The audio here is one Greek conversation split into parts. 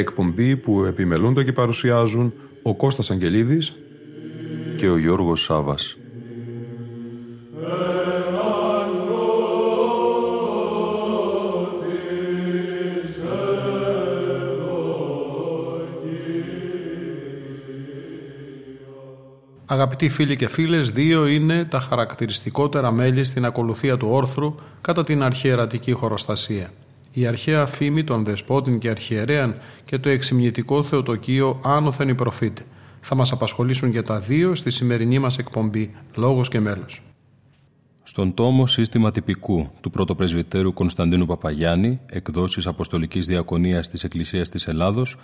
εκπομπή που επιμελούνται και παρουσιάζουν ο Κώστας Αγγελίδης και ο Γιώργος Σάβας. Αγαπητοί φίλοι και φίλες, δύο είναι τα χαρακτηριστικότερα μέλη στην ακολουθία του όρθρου κατά την αρχιερατική χωροστασία. Η αρχαία φήμη των δεσπότην και αρχιερέαν και το εξυμνητικό θεοτοκείο άνωθεν η προφήτη θα μας απασχολήσουν και τα δύο στη σημερινή μας εκπομπή «Λόγος και μέλος». Στον τόμο «Σύστημα τυπικού» του πρωτοπρεσβυτέρου Κωνσταντίνου Παπαγιάννη, εκδόσεις Αποστολικής Διακονίας της Εκκλησίας της Ελλάδος,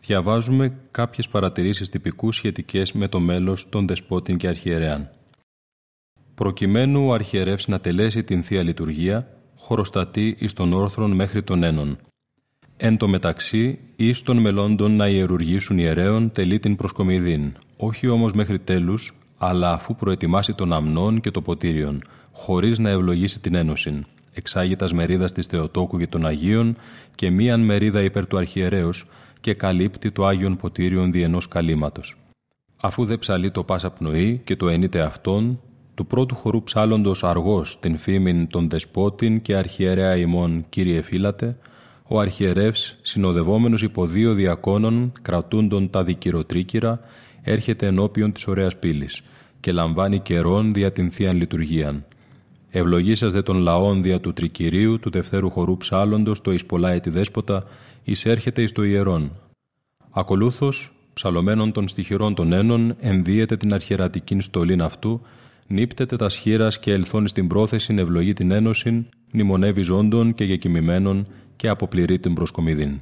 διαβάζουμε κάποιες παρατηρήσεις τυπικού σχετικές με το μέλος των δεσπότην και αρχιερέαν. Προκειμένου ο αρχιερεύς να τελέσει την Θεία Λειτουργία, χωροστατεί εις των όρθρων μέχρι των ένων, Εν τω μεταξύ, εις των μελώντων να ιερουργήσουν ιερέων τελεί την προσκομιδήν, όχι όμως μέχρι τέλους, αλλά αφού προετοιμάσει τον αμνών και το ποτήριον, χωρίς να ευλογήσει την ένωση. Εξάγει τας μερίδας της Θεοτόκου και των Αγίων και μίαν μερίδα υπέρ του αρχιερέως και καλύπτει το Άγιον Ποτήριον δι' ενός καλύματος. Αφού δε ψαλεί το πάσα πνοή και το ενείται αυτόν, του πρώτου χορού ψάλλοντος αργός την φήμην των δεσπότην και αρχιερέα ημών κύριε φύλατε, ο αρχιερεύς, συνοδευόμενος υπό δύο διακόνων, κρατούντον τα δικυροτρίκυρα, έρχεται ενώπιον της ωραίας πύλης και λαμβάνει καιρόν δια την Θείαν Λειτουργίαν. Ευλογήσας δε των λαών δια του τρικυρίου του δευτέρου χορού ψάλλοντος το εις πολλά έτη δέσποτα, εισέρχεται εις το ιερόν. Ακολούθως, ψαλωμένων των στοιχειρών των ένων, ενδύεται την αρχιερατικήν στολήν αυτού, νύπτεται τα σχήρας και ελθώνει στην πρόθεση ευλογεί την ένωσιν, μνημονεύει ζώντων και γεκοιμημένων και αποπληρεί την προσκομιδήν.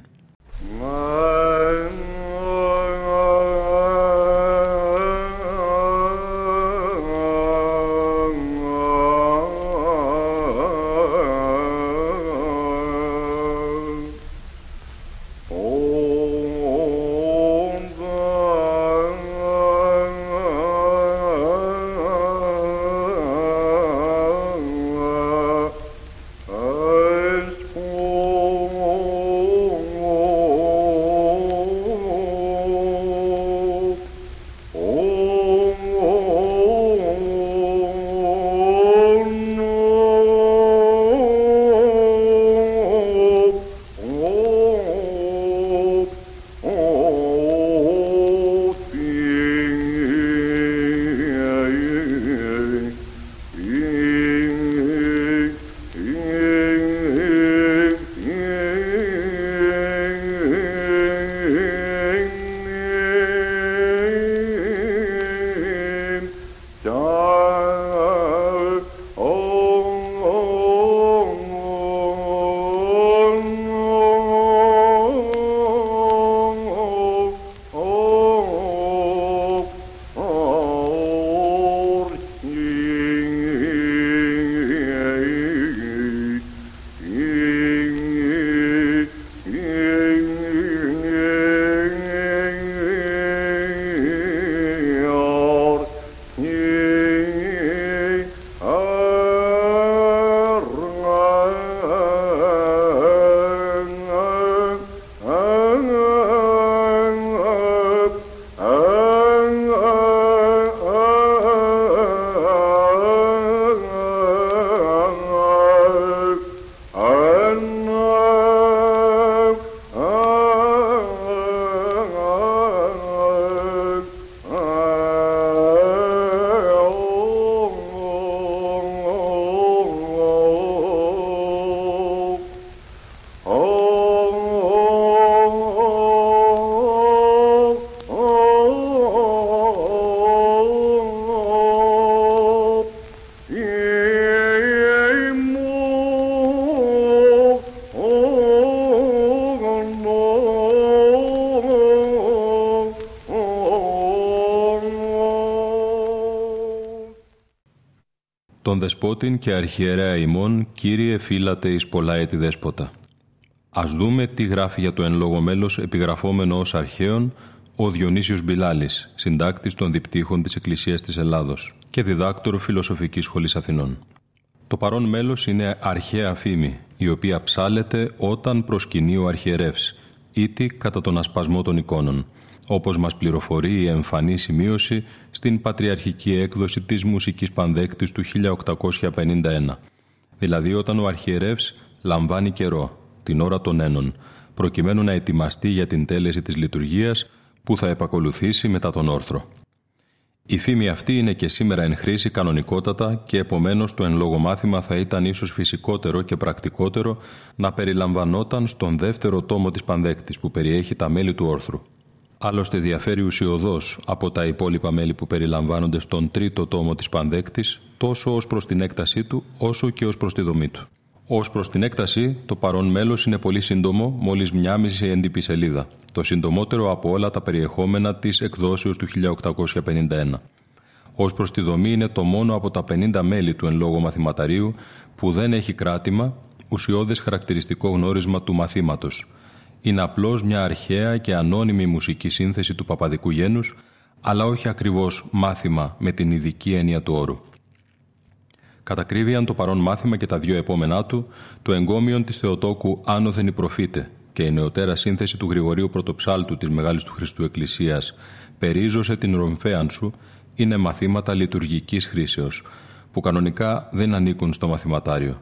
Τον δεσπότην και αρχιερέα ημών, Κύριε φύλατε εις πολλά έτη δέσποτα. Ας δούμε τι γράφει για το εν λόγω μέλος επιγραφόμενο ως αρχαίον ο Διονύσιος Μπιλάλης, συντάκτης των διπτύχων της Εκκλησίας της Ελλάδος και διδάκτορο Φιλοσοφικής Σχολής Αθηνών. Το παρόν μέλος είναι αρχαία φήμη, η οποία ψάλεται όταν προσκυνεί ο αρχιερεύς, ήτι κατά τον ασπασμό των εικόνων, όπως μας πληροφορεί η εμφανή σημείωση στην πατριαρχική έκδοση της μουσικής πανδέκτης του 1851, δηλαδή όταν ο αρχιερεύς λαμβάνει καιρό, την ώρα των ένων, προκειμένου να ετοιμαστεί για την τέλεση της λειτουργίας που θα επακολουθήσει μετά τον όρθρο. Η φήμη αυτή είναι και σήμερα εν χρήση κανονικότατα και επομένως το εν λόγω μάθημα θα ήταν ίσως φυσικότερο και πρακτικότερο να περιλαμβανόταν στον δεύτερο τόμο της Πανδέκτης που περιέχει τα μέλη του όρθρου. Άλλωστε διαφέρει ουσιοδός από τα υπόλοιπα μέλη που περιλαμβάνονται στον τρίτο τόμο της Πανδέκτης τόσο ως προς την έκτασή του όσο και ως προς τη δομή του. Ω προς την έκταση, το παρόν μέλος είναι πολύ σύντομο, μόλις μια μισή έντυπη σελίδα, το συντομότερο από όλα τα περιεχόμενα της εκδόσεως του 1851. Ω προς τη δομή, είναι το μόνο από τα 50 μέλη του εν λόγω μαθηματαρίου που δεν έχει κράτημα, ουσιώδες χαρακτηριστικό γνώρισμα του μαθήματος. Είναι απλώς μια αρχαία και ανώνυμη μουσική σύνθεση του παπαδικού γένους, αλλά όχι ακριβώς μάθημα με την ειδική έννοια του όρου κατακρίβιαν το παρόν μάθημα και τα δύο επόμενά του, το εγκόμιον της Θεοτόκου Άνωθεν η Προφήτε και η νεωτέρα σύνθεση του Γρηγορίου Πρωτοψάλτου της Μεγάλης του Χριστού Εκκλησίας Περίζωσε την ρομφέαν σου, είναι μαθήματα λειτουργικής χρήσεως, που κανονικά δεν ανήκουν στο μαθηματάριο.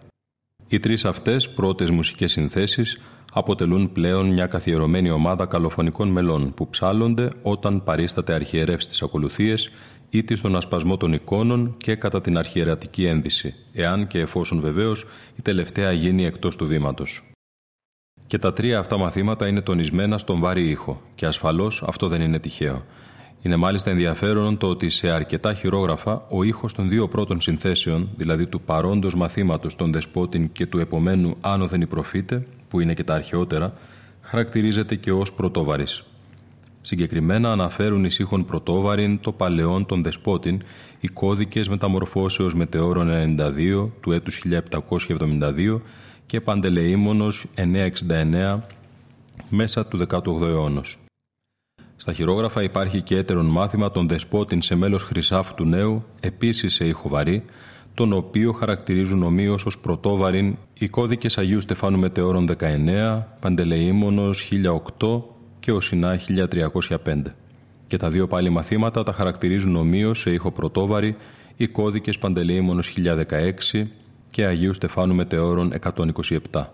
Οι τρεις αυτές πρώτες μουσικές συνθέσεις αποτελούν πλέον μια καθιερωμένη ομάδα καλοφωνικών μελών που ψάλλονται όταν παρίσταται αρχιερεύς στις ακολουθίες είτε στον ασπασμό των εικόνων και κατά την αρχιερατική ένδυση, εάν και εφόσον βεβαίως η τελευταία γίνει εκτός του βήματος. Και τα τρία αυτά μαθήματα είναι τονισμένα στον βάρη ήχο, και ασφαλώς αυτό δεν είναι τυχαίο. Είναι μάλιστα ενδιαφέρον το ότι σε αρκετά χειρόγραφα ο ήχος των δύο πρώτων συνθέσεων, δηλαδή του παρόντος μαθήματος των Δεσπότην και του επομένου Άνωθεν η Προφήτε, που είναι και τα αρχαιότερα, χαρακτηρίζεται και ως πρωτόβαρης. Συγκεκριμένα αναφέρουν εις ήχων πρωτόβαριν το παλαιόν των δεσπότην οι κώδικες μεταμορφώσεως μετεώρων 92 του έτους 1772 και παντελεήμονος 969 μέσα του 18ου αιώνος. Στα χειρόγραφα υπάρχει και έτερον μάθημα των δεσπότην σε μέλος χρυσάφου του νέου, επίσης σε ήχο βαρύ, τον οποίο χαρακτηρίζουν ομοίως ως πρωτόβαρην οι κώδικες Αγίου Στεφάνου Μετεώρων 19, Παντελεήμονος 1008 και ο Σινά 1305. Και τα δύο πάλι μαθήματα τα χαρακτηρίζουν ομοίως σε ήχο πρωτόβαρη οι κώδικες Παντελεήμονος 1016 και Αγίου Στεφάνου Μετεώρων 127.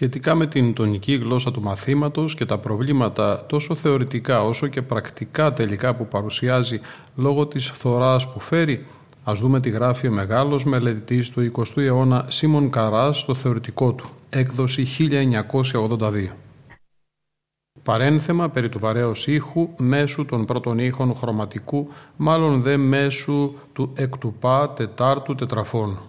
Σχετικά με την τονική γλώσσα του μαθήματος και τα προβλήματα τόσο θεωρητικά όσο και πρακτικά τελικά που παρουσιάζει λόγω της φθοράς που φέρει, ας δούμε τι γράφει ο μεγάλος μελετητής του 20ου αιώνα Σίμων Καράς στο θεωρητικό του, έκδοση 1982. Παρένθεμα περί του βαρέως ήχου μέσου των πρώτων ήχων χρωματικού, μάλλον δε μέσου του εκτουπά τετάρτου τετραφώνου.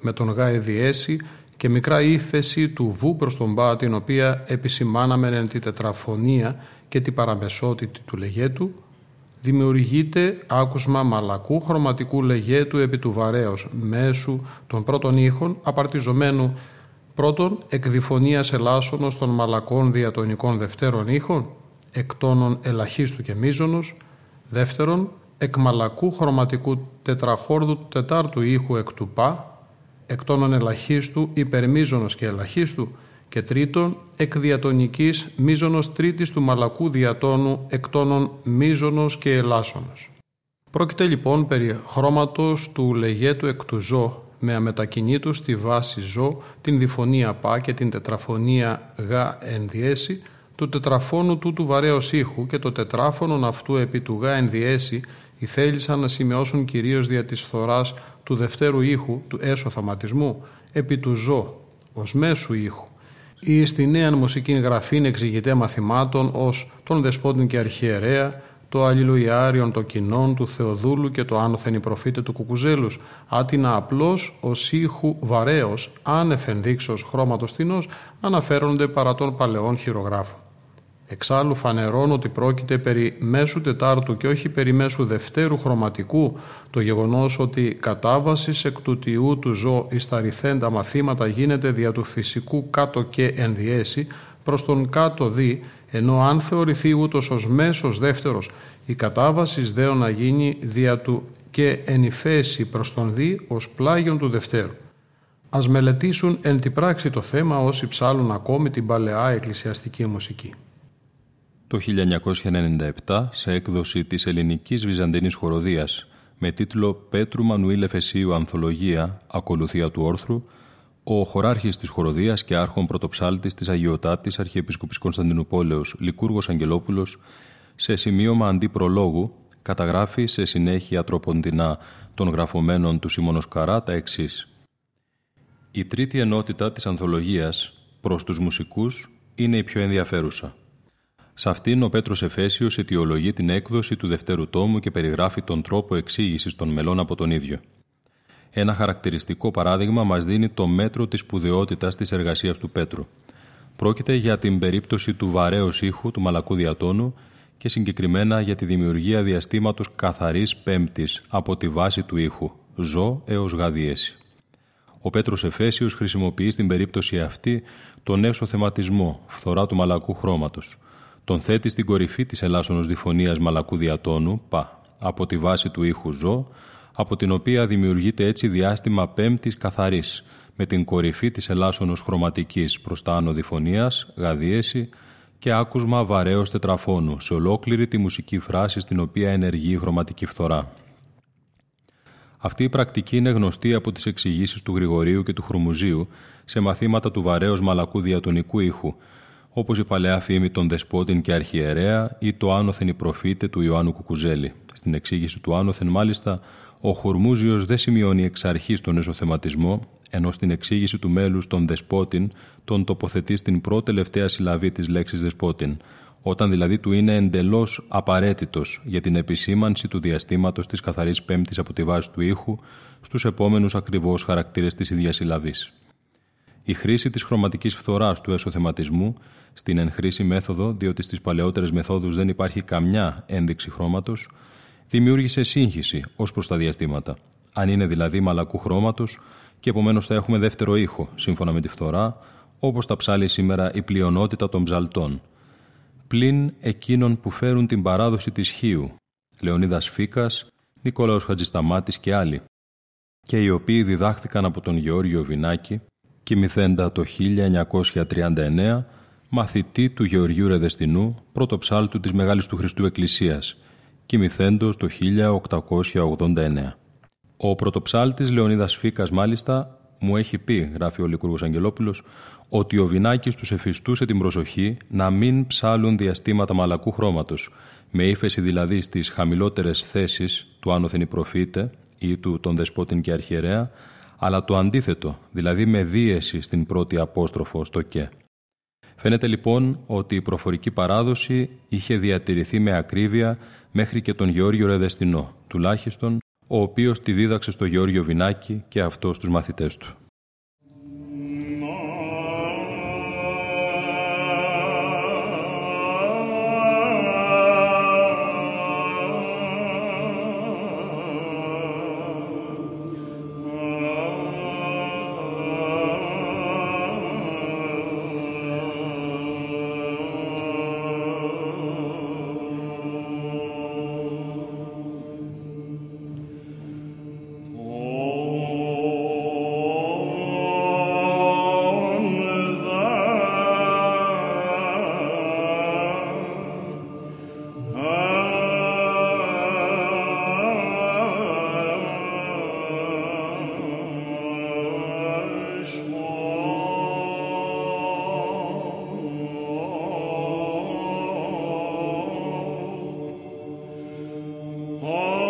Με τον γάε διέση και μικρά ύφεση του βου προς τον πά, την οποία επισημάναμε εν τη τετραφωνία και την παραμεσότητη του λεγέτου, δημιουργείται άκουσμα μαλακού χρωματικού λεγέτου επί του βαρέως μέσου των πρώτων ήχων απαρτιζομένου πρώτον εκδιφωνίας ελάσσονος των μαλακών διατονικών δευτέρων ήχων εκτόνων ελαχίστου και μίζωνος δεύτερον εκμαλακού χρωματικού τετραχόρδου τετάρτου ήχου εκ του πα εκτόνων ελαχίστου, υπερμίζωνος και ελαχίστου και τρίτον, εκ διατονικής μίζωνος τρίτης του μαλακού διατόνου εκτόνων μίζωνος και ελάσσονος. Πρόκειται λοιπόν περί χρώματος του λεγέτου εκ του ζώ με αμετακινήτου στη βάση ζω την διφωνία πα και την τετραφωνία γ ενδιέση του τετραφώνου τούτου βαρέως ήχου και το τετράφωνον αυτού επί του γ ενδιέση θέλησαν να σημειώσουν κυρίως δια της φθοράς του δευτέρου ήχου, του έσω θαματισμού, επί του ζω, ως μέσου ήχου, ή στη νέα μουσική γραφή εξηγητέ μαθημάτων ως τον Δεσπότην και Αρχιερέα, το Αλληλουιάριον των κοινών του Θεοδούλου και το άνωθεν προφήτε του Κουκουζέλους, άτινα απλώς ως ήχου βαρέως, άνευ ενδείξεως χρώματος τεινός, αναφέρονται παρά των παλαιών χειρογράφων. Εξάλλου φανερώνω ότι πρόκειται περί μέσου τετάρτου και όχι περί μέσου δευτέρου χρωματικού το γεγονός ότι κατάβασης εκ του τιού του ζω εις τα ρηθέντα μαθήματα γίνεται δια του φυσικού κάτω και ενδιέση προς τον κάτω δι, ενώ αν θεωρηθεί ούτως ως μέσος δεύτερος η κατάβασης δέο να γίνει δια του και ενυφέσει προς τον δι ως πλάγιον του δευτέρου. Ας μελετήσουν εν τη πράξη το θέμα όσοι ψάλουν ακόμη την παλαιά εκκλησιαστική μουσική το 1997 σε έκδοση της ελληνικής βυζαντινής χοροδίας με τίτλο «Πέτρου Μανουήλ Εφεσίου Ανθολογία, ακολουθία του όρθρου», ο χωράρχης της χοροδίας και άρχον πρωτοψάλτης της Αγιωτάτης Αρχιεπίσκοπης Κωνσταντινούπολεως Λικούργος Αγγελόπουλος σε σημείωμα αντίπρολόγου καταγράφει σε συνέχεια τροποντινά των γραφωμένων του Σίμωνος Καρά τα εξής. Η τρίτη ενότητα της ανθολογίας προς τους μουσικούς είναι η πιο ενδιαφέρουσα. Σε αυτήν ο Πέτρος Εφέσιος αιτιολογεί την έκδοση του δευτέρου τόμου και περιγράφει τον τρόπο εξήγησης των μελών από τον ίδιο. Ένα χαρακτηριστικό παράδειγμα μας δίνει το μέτρο της σπουδαιότητας της εργασίας του Πέτρου. Πρόκειται για την περίπτωση του βαρέως ήχου του μαλακού διατόνου και συγκεκριμένα για τη δημιουργία διαστήματος καθαρής πέμπτης από τη βάση του ήχου, ζω έως γαδίεση. Ο Πέτρος Εφέσιος χρησιμοποιεί στην περίπτωση αυτή τον έσω θεματισμό, φθορά του μαλακού χρώματος, τον θέτει στην κορυφή της ελάσσονος διφωνίας μαλακού διατόνου, πα, από τη βάση του ήχου ζω, από την οποία δημιουργείται έτσι διάστημα πέμπτης καθαρής, με την κορυφή της ελάσσονος χρωματικής προς τα άνω διφωνίας, γαδίεση και άκουσμα βαρέως τετραφώνου, σε ολόκληρη τη μουσική φράση στην οποία ενεργεί η χρωματική φθορά. Αυτή η πρακτική είναι γνωστή από τις εξηγήσεις του Γρηγορίου και του Χρουμουζίου σε μαθήματα του βαρέως μαλακού διατονικού ήχου, όπως η παλαιά φήμη των Δεσπότην και Αρχιερέα ή το άνωθεν η προφήτες του Ιωάννου Κουκουζέλη. Στην εξήγηση του άνωθεν μάλιστα ο Χορμούζιος δεν σημειώνει εξ αρχής τον εσωθεματισμό, ενώ στην εξήγηση του μέλους των Δεσπότην τον τοποθετεί στην πρώτη τελευταία συλλαβή της λέξης Δεσπότην, όταν δηλαδή του είναι εντελώς απαραίτητος για την επισήμανση του διαστήματος της καθαρής πέμπτης από τη βάση του ήχου στους επόμενους ακριβώς χαρακτήρες της ίδιας συλλαβής. Η χρήση της χρωματικής φθοράς του εσωθεματισμού στην εν χρήση μέθοδο, διότι στις παλαιότερες μεθόδους δεν υπάρχει καμιά ένδειξη χρώματος, δημιούργησε σύγχυση ως προς τα διαστήματα. Αν είναι δηλαδή μαλακού χρώματος και επομένως θα έχουμε δεύτερο ήχο, σύμφωνα με τη φθορά, όπως τα ψάλει σήμερα η πλειονότητα των ψαλτών. Πλην εκείνων που φέρουν την παράδοση της Χίου, Λεωνίδας Φίκας, Νικόλαος Χατζισταμάτης και άλλοι, και οι οποίοι διδάχθηκαν από τον Γεώργιο Βινάκη, κοιμηθέντα το 1939 μαθητή του Γεωργιού Ρεδεστινού, πρώτο ψάλτου της Μεγάλης του Χριστού Εκκλησίας, κοιμηθέντος το 1889. Ο πρωτοψάλτης Λεωνίδας Φίκας μάλιστα μου έχει πει, γράφει ο Λικούργος Αγγελόπουλος, ότι ο Βινάκης τους εφιστούσε την προσοχή να μην ψάλουν διαστήματα μαλακού χρώματος, με ύφεση δηλαδή στις χαμηλότερες θέσεις του άνωθεν προφήτε ή του τον δεσπότην και αρχιερέα, αλλά το αντίθετο, δηλαδή με δίεση στην πρώτη απόστροφο στο «και». Φαίνεται λοιπόν ότι η προφορική παράδοση είχε διατηρηθεί με ακρίβεια μέχρι και τον Γεώργιο Ρεδεστινό, τουλάχιστον ο οποίος τη δίδαξε στο Γεώργιο Βινάκη και αυτό στους μαθητές του. Oh.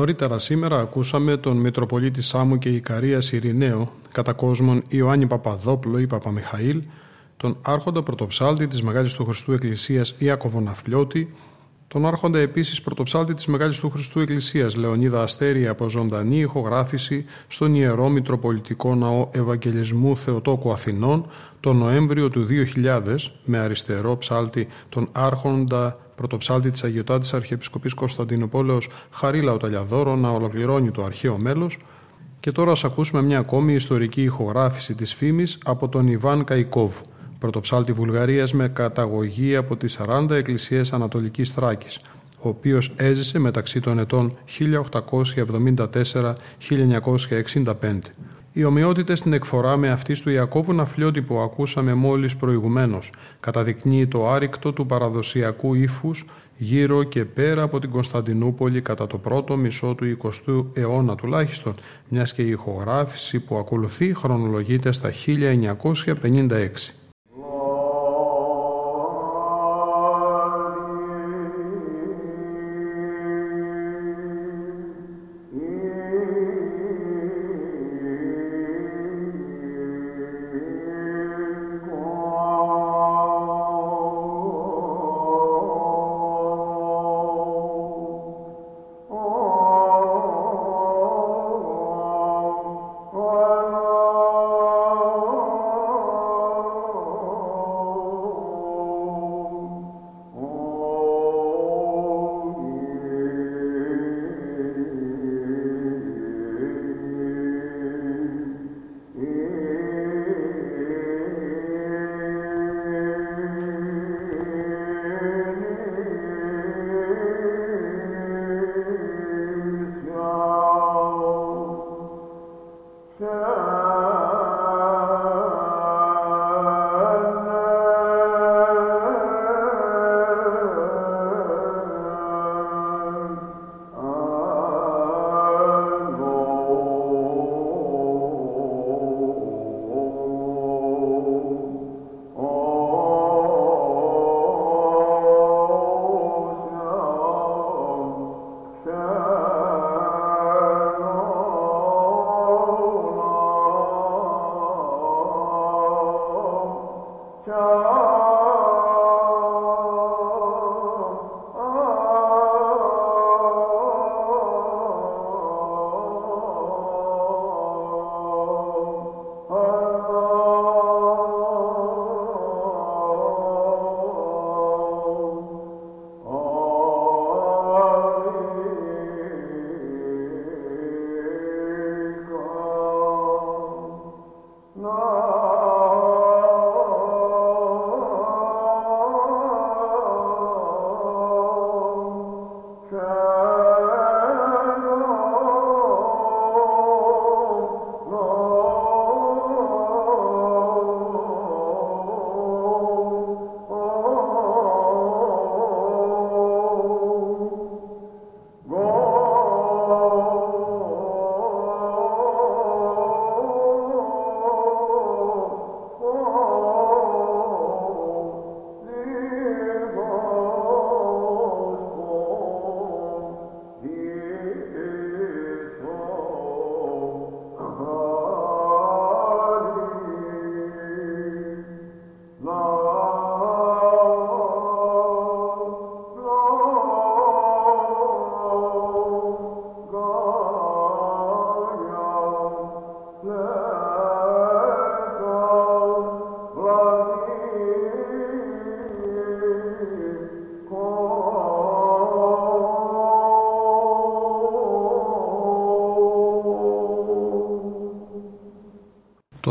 Νωρίτερα σήμερα ακούσαμε τον Μητροπολίτη Σάμου και Ικαρίας Ειρηναίο, κατά κόσμον Ιωάννη Παπαδόπουλο ή Παπαμιχαήλ, τον άρχοντα πρωτοψάλτη της Μεγάλης του Χριστού Εκκλησίας Ιάκωβο Ναφλιώτη, τον άρχοντα επίσης πρωτοψάλτη της Μεγάλης του Χριστού Εκκλησίας Λεωνίδα Αστέρη από ζωντανή ηχογράφηση στον Ιερό Μητροπολιτικό Ναό Ευαγγελισμού Θεοτόκου Αθηνών τον Νοέμβριο του 2000 με αριστερό ψάλτη τον άρχοντα πρωτοψάλτη της Αγιοτάτης Αρχιεπισκοπής Κωνσταντινούπολεως Χαρίλα Οταλιαδόρο να ολοκληρώνει το αρχαίο μέλος. Και τώρα ας ακούσουμε μια ακόμη ιστορική ηχογράφηση της φήμης από τον Ιβάν Καϊκόβ, πρωτοψάλτη Βουλγαρίας με καταγωγή από τις 40 εκκλησίες Ανατολικής Θράκης, ο οποίος έζησε μεταξύ των ετών 1874-1965. Οι ομοιότητες στην εκφορά με αυτής του Ιακώβου Ναφλιώτη που ακούσαμε μόλις προηγουμένως καταδεικνύει το άρρηκτο του παραδοσιακού ύφους γύρω και πέρα από την Κωνσταντινούπολη κατά το πρώτο μισό του 20ου αιώνα τουλάχιστον, μιας και η ηχογράφηση που ακολουθεί χρονολογείται στα 1956.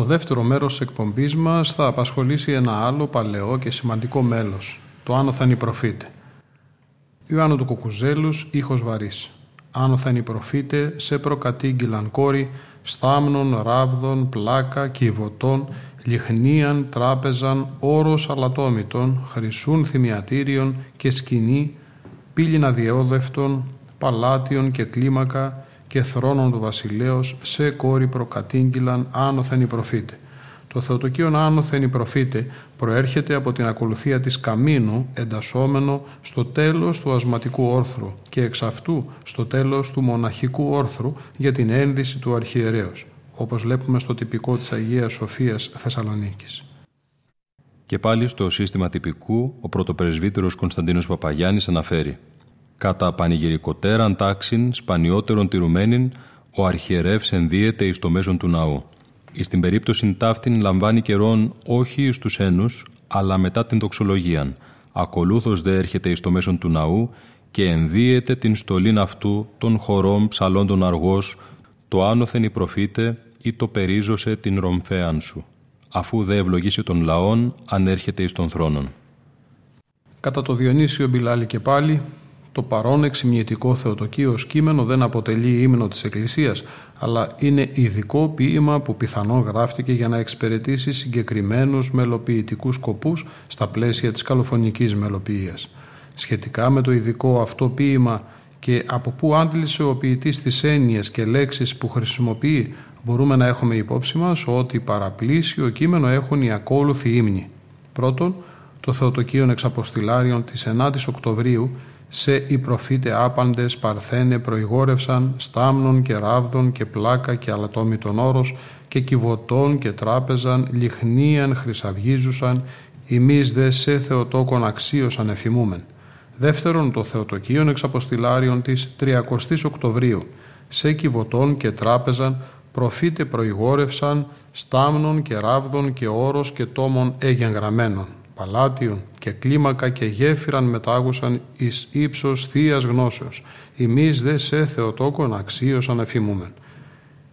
Δεύτερο μέρος της εκπομπής μας θα απασχολήσει ένα άλλο παλαιό και σημαντικό μέλος, το άνωθαν οι προφήτε. Ιωάννου του Κουκουζέλους, ήχος βαρύς. Άνωθεν οι προφήτε, σε προκατήγγυλαν κόρη, στάμνων, ράβδων, πλάκα, κυβωτών, λιχνίαν, τράπεζαν, όρος αλατόμητων, χρυσούν θυμιατήριων και σκηνή, πύλην αδιαιόδευτων, παλάτιων και κλίμακα και θρόνων του βασιλέως, σε κόρη προκατήγγυλαν άνωθεν οι προφήτε. Το Θεοτοκίον άνωθεν η προφήτε προέρχεται από την ακολουθία της καμίνου εντασσόμενο στο τέλος του ασματικού όρθρου και εξ αυτού στο τέλος του μοναχικού όρθρου για την ένδυση του αρχιερέως, όπως βλέπουμε στο τυπικό της Αγίας Σοφίας Θεσσαλονίκης. Και πάλι στο σύστημα τυπικού, ο πρωτοπρεσβύτερος Κωνσταντίνος Παπαγιάννης αναφέρει «Κατά πανηγυρικοτέραν τάξιν σπανιότερον τηρουμένην, ο αρχιερεύς ενδύεται εις το μέσον του ναού. Εις την περίπτωση ταύτην λαμβάνει καιρόν όχι εις τους ένους, αλλά μετά την τοξολογίαν. Ακολούθως δε έρχεται εις το μέσον του ναού και ενδύεται την στολήν αυτού των χωρών ψαλών των αργός, το άνωθεν η προφήτε ή το περίζωσε την ρομφέαν σου. Αφού δε ευλογήσει των λαών, ανέρχεται εις των θρόνων. Κατά το Διονύσιο Μπιλάλη και πάλι, το παρόν εξημιετικό θεοτοκείο κείμενο δεν αποτελεί ύμνο της Εκκλησίας, αλλά είναι ειδικό ποίημα που πιθανόν γράφτηκε για να εξυπηρετήσει συγκεκριμένους μελοποιητικούς σκοπούς στα πλαίσια της καλοφωνικής μελοποιίας. Σχετικά με το ειδικό αυτό ποίημα και από πού άντλησε ο ποιητής τις έννοιες και λέξεις που χρησιμοποιεί, μπορούμε να έχουμε υπόψη μας ότι παραπλήσιο κείμενο έχουν οι ακόλουθοι ύμνοι. Πρώτον, το Θεοτοκείο Εξαποστηλάριων της 9ης Οκτωβρίου σε οι προφήτε άπαντες παρθένε προηγόρευσαν στάμνων και ράβδων και πλάκα και αλατόμητον όρος και κυβωτών και τράπεζαν λιχνίαν χρυσαυγίζουσαν ημείς δε σε Θεοτόκον αξίωσαν εφημούμεν. Δεύτερον το Θεοτοκίον εξ αποστηλάριων της 30 Οκτωβρίου σε κυβωτών και τράπεζαν προφήτε προηγόρευσαν στάμνων και ράβδων και όρος και τόμων έγεγραμμένων παλάτιον και κλίμακα και γέφυραν μετάγουσαν εις ύψος θείας γνώσεως, ημείς δε σε Θεοτόκον αξίωσαν εφημούμεν.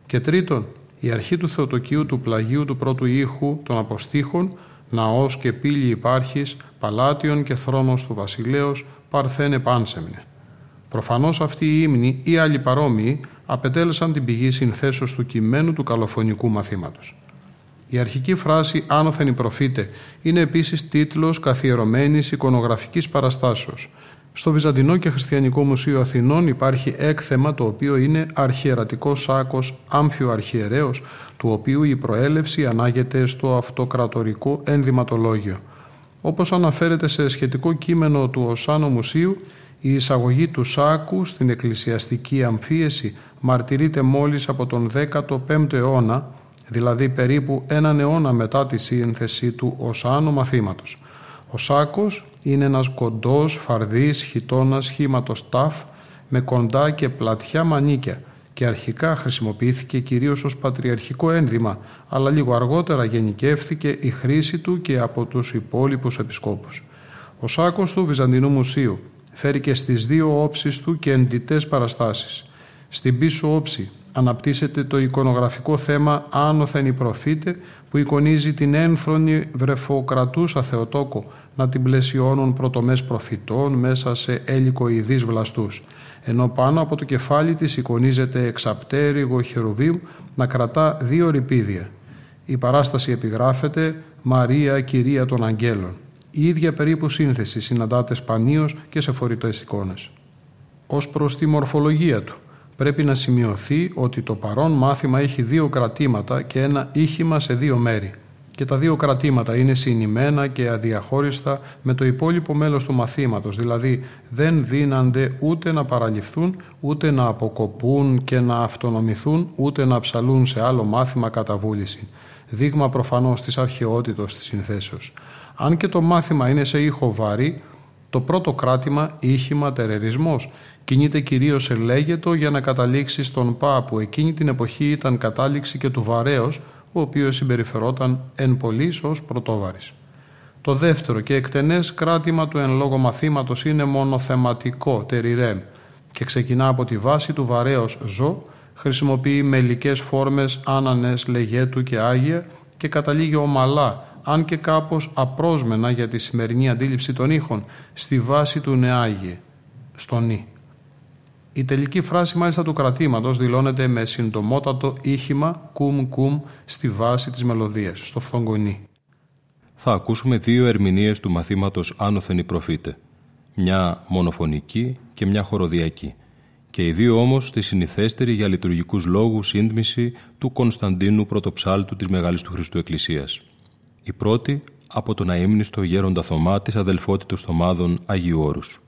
Και τρίτον, η αρχή του Θεοτοκίου του πλαγίου του πρώτου ήχου των αποστήχων, ναός και πύλη υπάρχεις, παλάτιον και θρόνος του βασιλέως, παρθένε πάνσεμνε. Προφανώς αυτοί οι ύμνοι ή άλλοι παρόμοιοι απετέλεσαν την πηγή συνθέσεως του κειμένου του καλοφωνικού μαθήματος. Η αρχική φράση «Άνωθεν η προφήτε» είναι επίσης τίτλος καθιερωμένης εικονογραφικής παραστάσεως. Στο Βυζαντινό και Χριστιανικό Μουσείο Αθηνών υπάρχει έκθεμα το οποίο είναι αρχιερατικός σάκος άμφιο αρχιερέως, του οποίου η προέλευση ανάγεται στο αυτοκρατορικό ενδυματολόγιο. Όπως αναφέρεται σε σχετικό κείμενο του Οσάνο Μουσείου, η εισαγωγή του σάκου στην εκκλησιαστική αμφίεση μαρτυρείται μόλις από τον 15ο αιώνα δηλαδή περίπου έναν αιώνα μετά τη σύνθεση του ως άνω μαθήματος. Ο σάκος είναι ένας κοντός, φαρδής, χιτώνας σχήματος ταφ με κοντά και πλατιά μανίκια και αρχικά χρησιμοποιήθηκε κυρίως ως πατριαρχικό ένδυμα, αλλά λίγο αργότερα γενικεύθηκε η χρήση του και από τους υπόλοιπους επισκόπους. Ο σάκος του Βυζαντινού Μουσείου φέρει και στις δύο όψεις του και εντιτές παραστάσεις. Στην πίσω όψη αναπτύσσεται το εικονογραφικό θέμα «Άνωθεν η προφήτε» που εικονίζει την ένθρονη βρεφοκρατούσα Θεοτόκο να την πλαισιώνουν πρωτομές προφητών μέσα σε ελικοειδείς βλαστούς ενώ πάνω από το κεφάλι της εικονίζεται εξαπτέρυγο χερουβίμ να κρατά δύο ρηπίδια. Η παράσταση επιγράφεται «Μαρία Κυρία των Αγγέλων». Η ίδια περίπου σύνθεση συναντάται σπανίως και σε φορητές εικόνες. Ως προς τη μορφολογία του, πρέπει να σημειωθεί ότι το παρόν μάθημα έχει δύο κρατήματα και ένα ήχημα σε δύο μέρη. Και τα δύο κρατήματα είναι συνημένα και αδιαχώριστα με το υπόλοιπο μέλος του μαθήματος, δηλαδή δεν δίνανται ούτε να παραληφθούν, ούτε να αποκοπούν και να αυτονομηθούν, ούτε να ψαλούν σε άλλο μάθημα κατά βούληση. Δείγμα προφανώς της αρχαιότητος της συνθέσεως. Αν και το μάθημα είναι σε ήχο βαρύ, το πρώτο κράτημα, ήχημα, τερερισμός, κινείται κυρίως σε λέγετο για να καταλήξει στον Πα που εκείνη την εποχή ήταν κατάληξη και του Βαρέως, ο οποίος συμπεριφερόταν εν πολλής ως πρωτόβαρης. Το δεύτερο και εκτενές κράτημα του εν λόγω μαθήματος είναι μόνο θεματικό, τεριρέμ, και ξεκινά από τη βάση του Βαρέως ζω, χρησιμοποιεί μελικές φόρμες άνανες, λεγέτου και άγια και καταλήγει ομαλά αν και κάπως απρόσμενα για τη σημερινή αντίληψη των ήχων, στη βάση του νεάγη. στο νι. Η τελική φράση μάλιστα του κρατήματος δηλώνεται με συντομότατο ήχημα κουμ κουμ στη βάση της μελωδίας, στο φθογκονί. Θα ακούσουμε δύο ερμηνείες του μαθήματος Άνωθεν η προφήτε. Μια μονοφωνική και μια χοροδιακή. Και οι δύο όμως στη συνηθέστερη για λειτουργικούς λόγους σύντμηση του Κωνσταντίνου πρωτοψάλτου της Μεγάλης του Χριστού Εκκλησίας. Η πρώτη από τον αείμνηστο γέροντα Θωμά της αδελφότητος Θωμάδων Αγίου Όρους.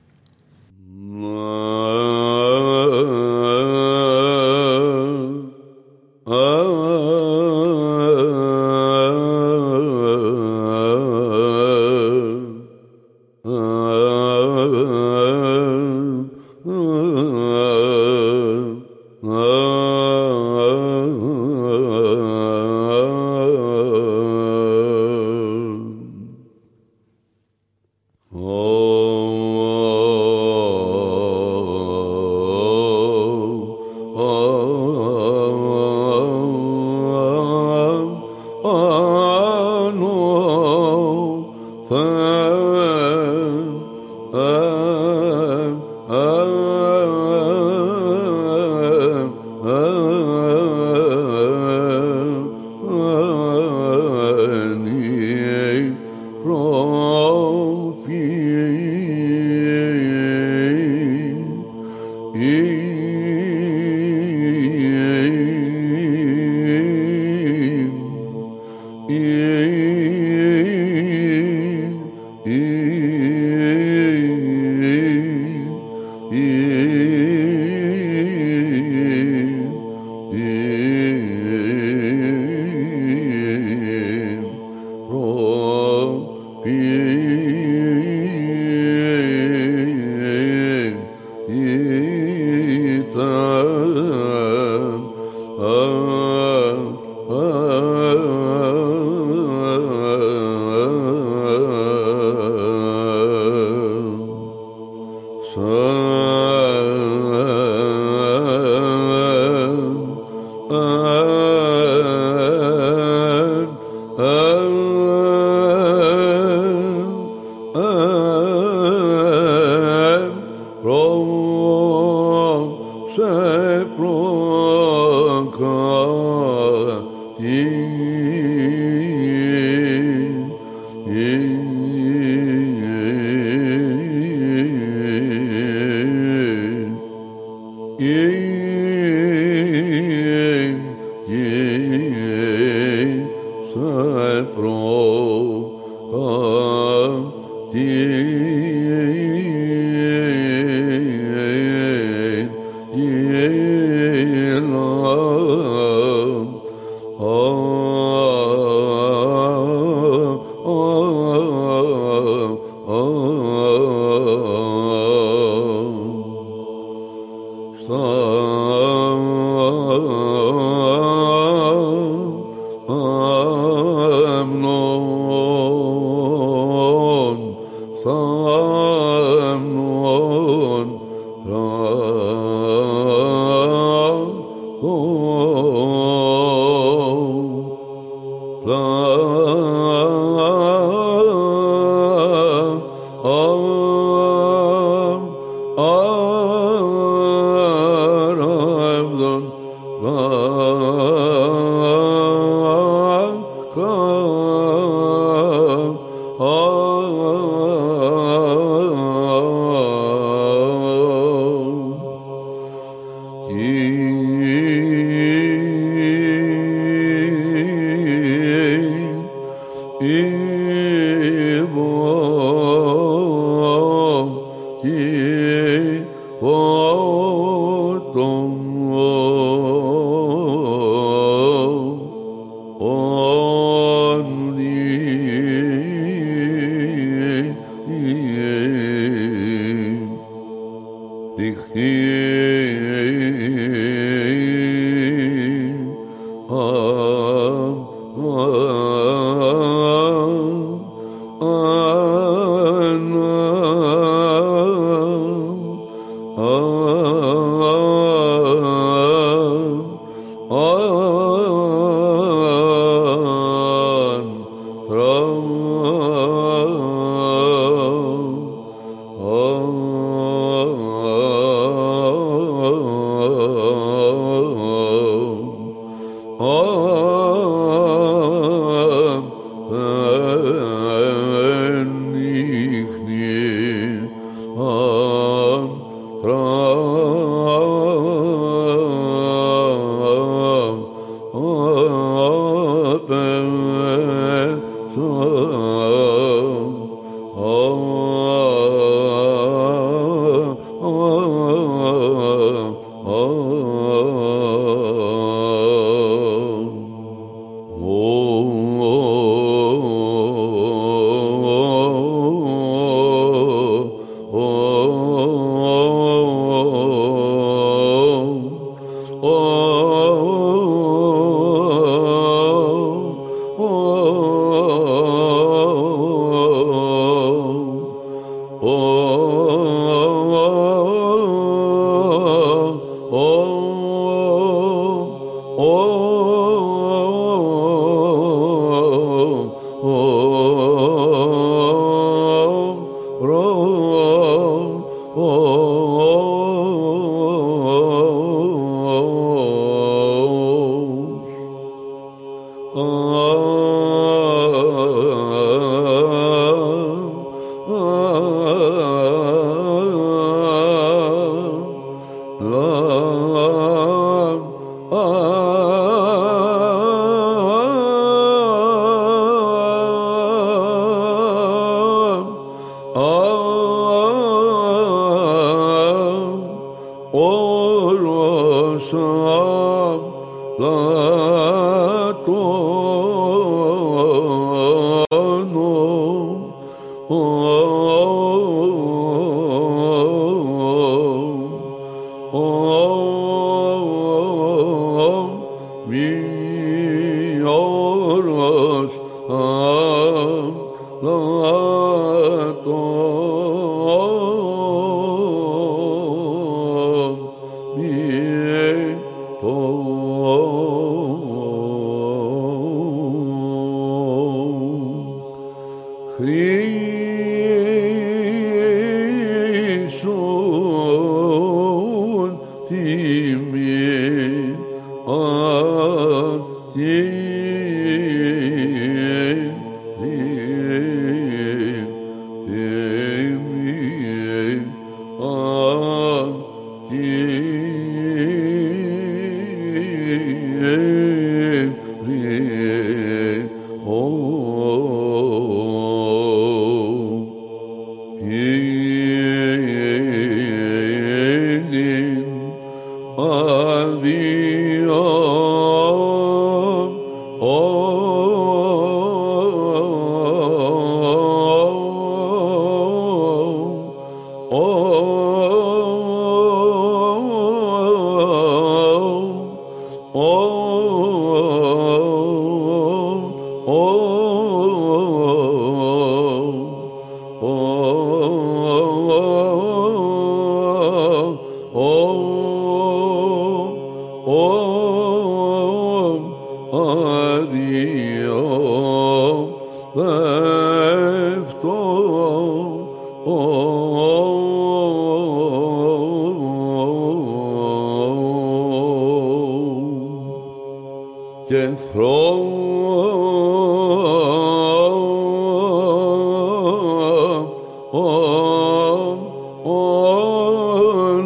Oh.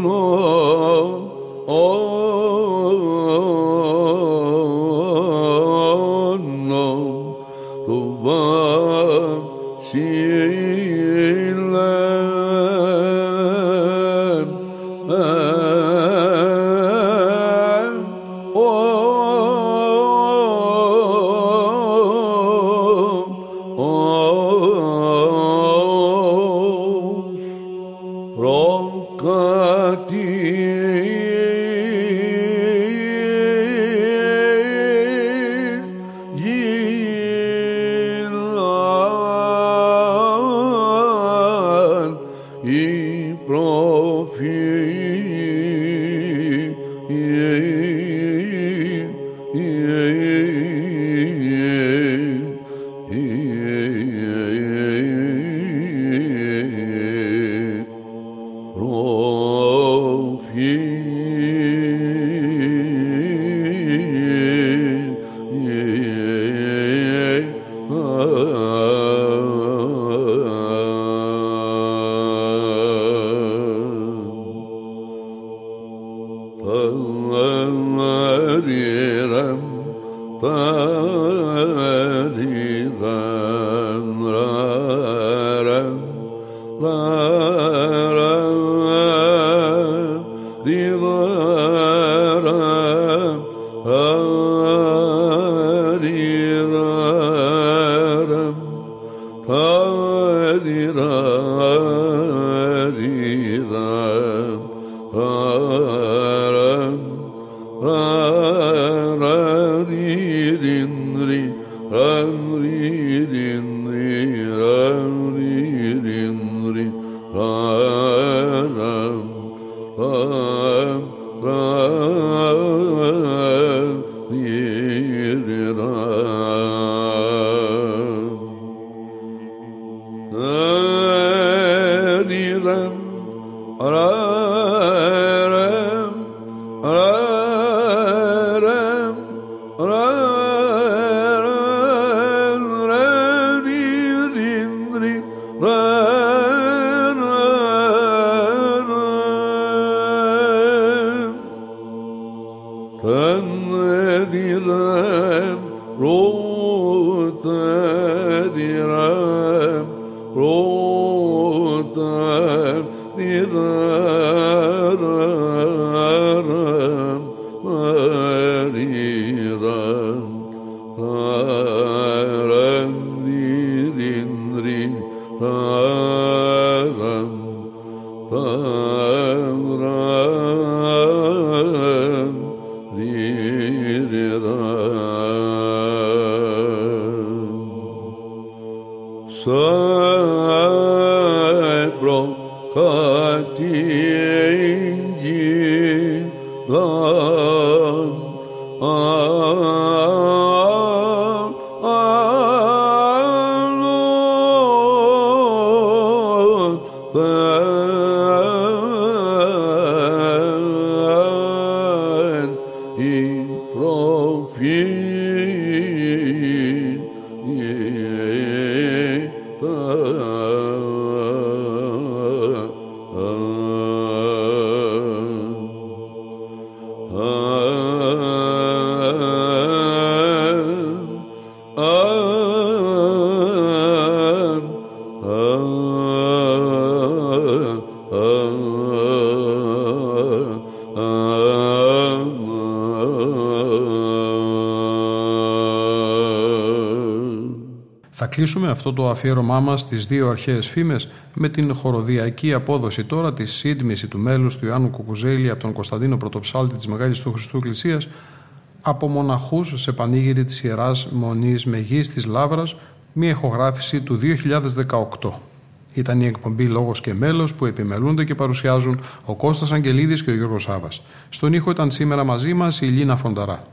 amor. قرار κλείσουμε αυτό το αφιέρωμά μας στις δύο αρχαίες φήμες με την χοροδιακή απόδοση τώρα της σύντμηση του μέλους του Ιωάννου Κουκουζέλη από τον Κωνσταντίνο Πρωτοψάλτη της Μεγάλης του Χριστού Εκκλησίας από μοναχούς σε πανήγυρη της Ιεράς Μονής Μεγής της Λάβρας, μια ηχογράφηση του 2018. Ήταν η εκπομπή Λόγος και Μέλος που επιμελούνται και παρουσιάζουν ο Κώστας Αγγελίδης και ο Γιώργος Σάβας. Στον ήχο ήταν σήμερα μαζί μας η Λίνα Φονταρά.